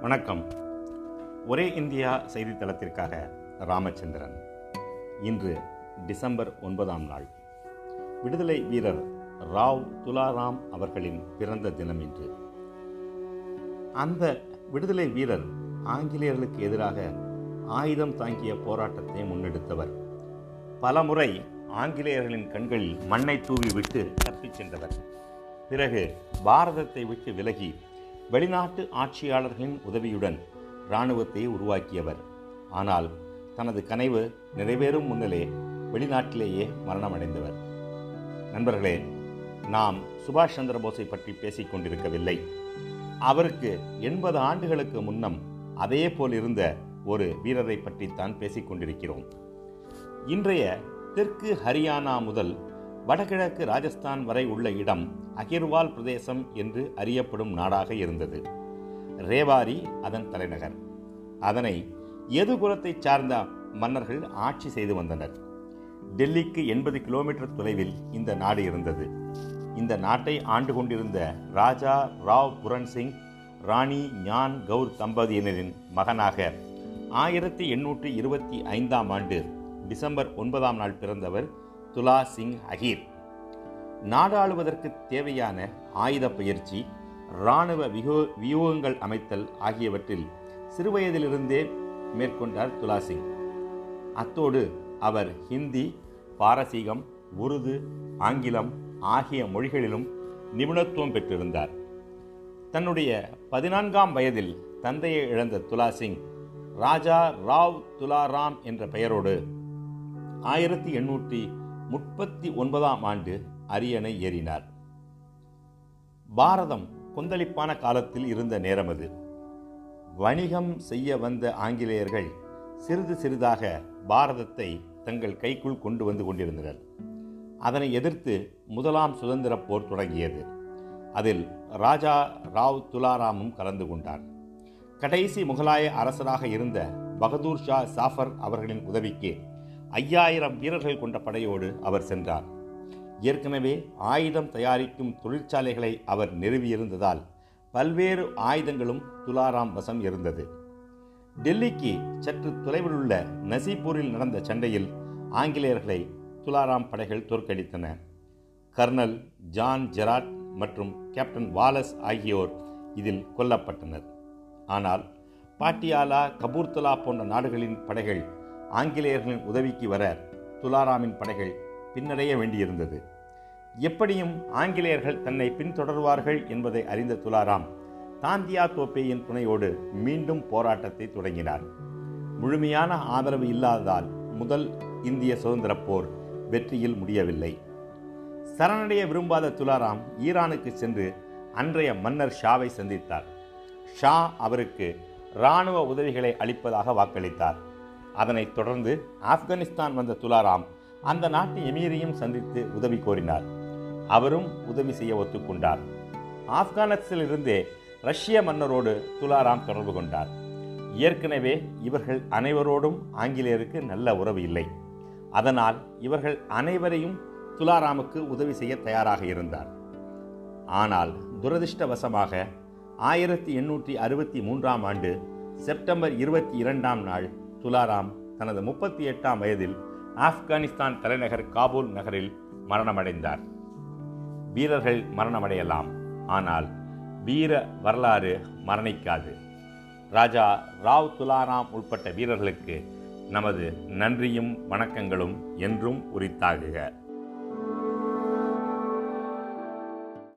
வணக்கம். ஒரே இந்தியா செய்தித்தளத்திற்காக ராமச்சந்திரன். இன்று டிசம்பர் ஒன்பதாம் நாள். விடுதலை வீரர் ராவ் துலாராம் அவர்களின் பிறந்த தினம் இன்று. அந்த விடுதலை வீரர் ஆங்கிலேயர்களுக்கு எதிராக ஆயுதம் தாங்கிய போராட்டத்தை முன்னெடுத்தவர். பலமுறை ஆங்கிலேயர்களின் கண்களில் மண்ணை தூவி விட்டு தப்பிச் சென்றவர். பிறகு பாரதத்தை விட்டு விலகி வெளிநாட்டு ஆட்சியாளர்களின் உதவியுடன் இராணுவத்தை உருவாக்கியவர். ஆனால் தனது கனவு நிறைவேறும் முன்னிலே வெளிநாட்டிலேயே மரணமடைந்தவர். நண்பர்களே நாம் சுபாஷ் சந்திரபோஸை பற்றி பேசிக் கொண்டிருக்கவில்லை. அவருக்கு எண்பது ஆண்டுகளுக்கு முன்னம் அதே போல் இருந்த ஒரு வீரரை பற்றித்தான் பேசிக் கொண்டிருக்கிறோம். இன்றைய தெற்கு ஹரியானா முதல் வடகிழக்கு ராஜஸ்தான் வரை உள்ள இடம் அகிர்வால் பிரதேசம் என்று அறியப்படும் நாடாக இருந்தது. ரேவாரி அதன் தலைநகர். அதனை எது குலத்தைச் சார்ந்த மன்னர்கள் ஆட்சி செய்து வந்தனர். டெல்லிக்கு எண்பது கிலோமீட்டர் தொலைவில் இந்த நாடு இருந்தது. இந்த நாட்டை ஆண்டு கொண்டிருந்த ராஜா ராவ் புரன் சிங் ராணி ஞான் கவுர் தம்பதியினரின் மகனாக ஆயிரத்தி எண்ணூற்றி இருபத்தி ஐந்தாம் ஆண்டு டிசம்பர் ஒன்பதாம் நாள் பிறந்தவர் துலா சிங் அகீர். நாடாளுவதற்கு தேவையான ஆயுத பயிற்சி இராணுவ வியூ வியூகங்கள் அமைத்தல் ஆகியவற்றில் சிறுவயதிலிருந்தே மேற்கொண்டார் துலா சிங் அத்தோடு அவர் ஹிந்தி பாரசீகம் உருது ஆங்கிலம் ஆகிய மொழிகளிலும் நிபுணத்துவம் பெற்றிருந்தார். தன்னுடைய பதினான்காம் வயதில் தந்தையை இழந்த துலா சிங் ராஜா ராவ் துலாராம் என்ற பெயரோடு ஆயிரத்தி எண்ணூற்றி முப்பத்தி ஒன்பதாம் ஆண்டு அரியணை ஏறினார். பாரதம் கொந்தளிப்பான காலத்தில் இருந்த நேரம் அது வணிகம் செய்ய வந்த ஆங்கிலேயர்கள் சிறிது சிறிதாக பாரதத்தை தங்கள் கைக்குள் கொண்டு வந்து கொண்டிருந்தனர். அதனை எதிர்த்து முதலாம் சுதந்திர போர் தொடங்கியது. அதில் ராஜா ராவ் துலாராமும் கலந்து கொண்டார். கடைசி முகலாய அரசராக இருந்த பகதூர் ஷா சாஃபர் அவர்களின் உதவிக்கு ஐயாயிரம் வீரர்கள் கொண்ட படையோடு அவர் சென்றார். ஏற்கனவே ஆயுதம் தயாரிக்கும் தொழிற்சாலைகளை அவர் நிறுவியிருந்ததால் பல்வேறு ஆயுதங்களும் துலாராம் வசம் இருந்தது. டெல்லிக்கு சற்று தொலைவில் உள்ள நசீபூரில் நடந்த சண்டையில் ஆங்கிலேயர்களை துலாராம் படைகள் தோற்கடித்தன. கர்னல் ஜான் ஜெராட் மற்றும் கேப்டன் வாலஸ் ஆகியோர் இதில் கொல்லப்பட்டனர். ஆனால் பாட்டியாலா கபூர்தலா போன்ற நாடுகளின் படைகள் ஆங்கிலேயர்களின் உதவிக்கு வர துலாராமின் படைகள் பின்னடைய வேண்டியிருந்தது. எப்படியும் ஆங்கிலேயர்கள் தன்னை பின்தொடர்வார்கள் என்பதை அறிந்த துலாராம் தாந்தியா தோப்பேயின் துணையோடு மீண்டும் போராட்டத்தை தொடங்கினார். முழுமையான ஆதரவு இல்லாததால் முதல் இந்திய சுதந்திர போர் வெற்றியில் முடியவில்லை. சரணடைய விரும்பாத துலாராம் ஈரானுக்கு சென்று அன்றைய மன்னர் ஷாவை சந்தித்தார். ஷா அவருக்கு இராணுவ உதவிகளை அளிப்பதாக வாக்களித்தார். அதனைத் தொடர்ந்து ஆப்கானிஸ்தான் வந்த துலாராம் அந்த நாட்டு எமீரையும் சந்தித்து உதவி கோரினார். அவரும் உதவி செய்ய ஒத்துக்கொண்டார். ஆப்கானிஸ்தானிலிருந்தே ரஷ்ய மன்னரோடு துலாராம் தொடர்பு கொண்டார். ஏற்கனவே இவர்கள் அனைவரோடும் ஆங்கிலேயருக்கு நல்ல உறவு இல்லை. அதனால் இவர்கள் அனைவரையும் துலாராமுக்கு உதவி செய்ய தயாராக இருந்தார். ஆனால் துரதிர்ஷ்டவசமாக ஆயிரத்தி எண்ணூற்றி அறுபத்தி மூன்றாம் ஆண்டு செப்டம்பர் இருபத்தி இரண்டாம் நாள் துலாராம் தனது முப்பத்தி எட்டாம் வயதில் ஆப்கானிஸ்தான் தலைநகர் காபூல் நகரில் மரணமடைந்தார். வீரர்கள் மரணமடையலாம். ஆனால் வீர வரலாறு மரணிக்காது. ராஜா ராவ் துலாராம் உட்பட்ட வீரர்களுக்கு நமது நன்றியும் வணக்கங்களும் என்றும் உரித்தாகுக.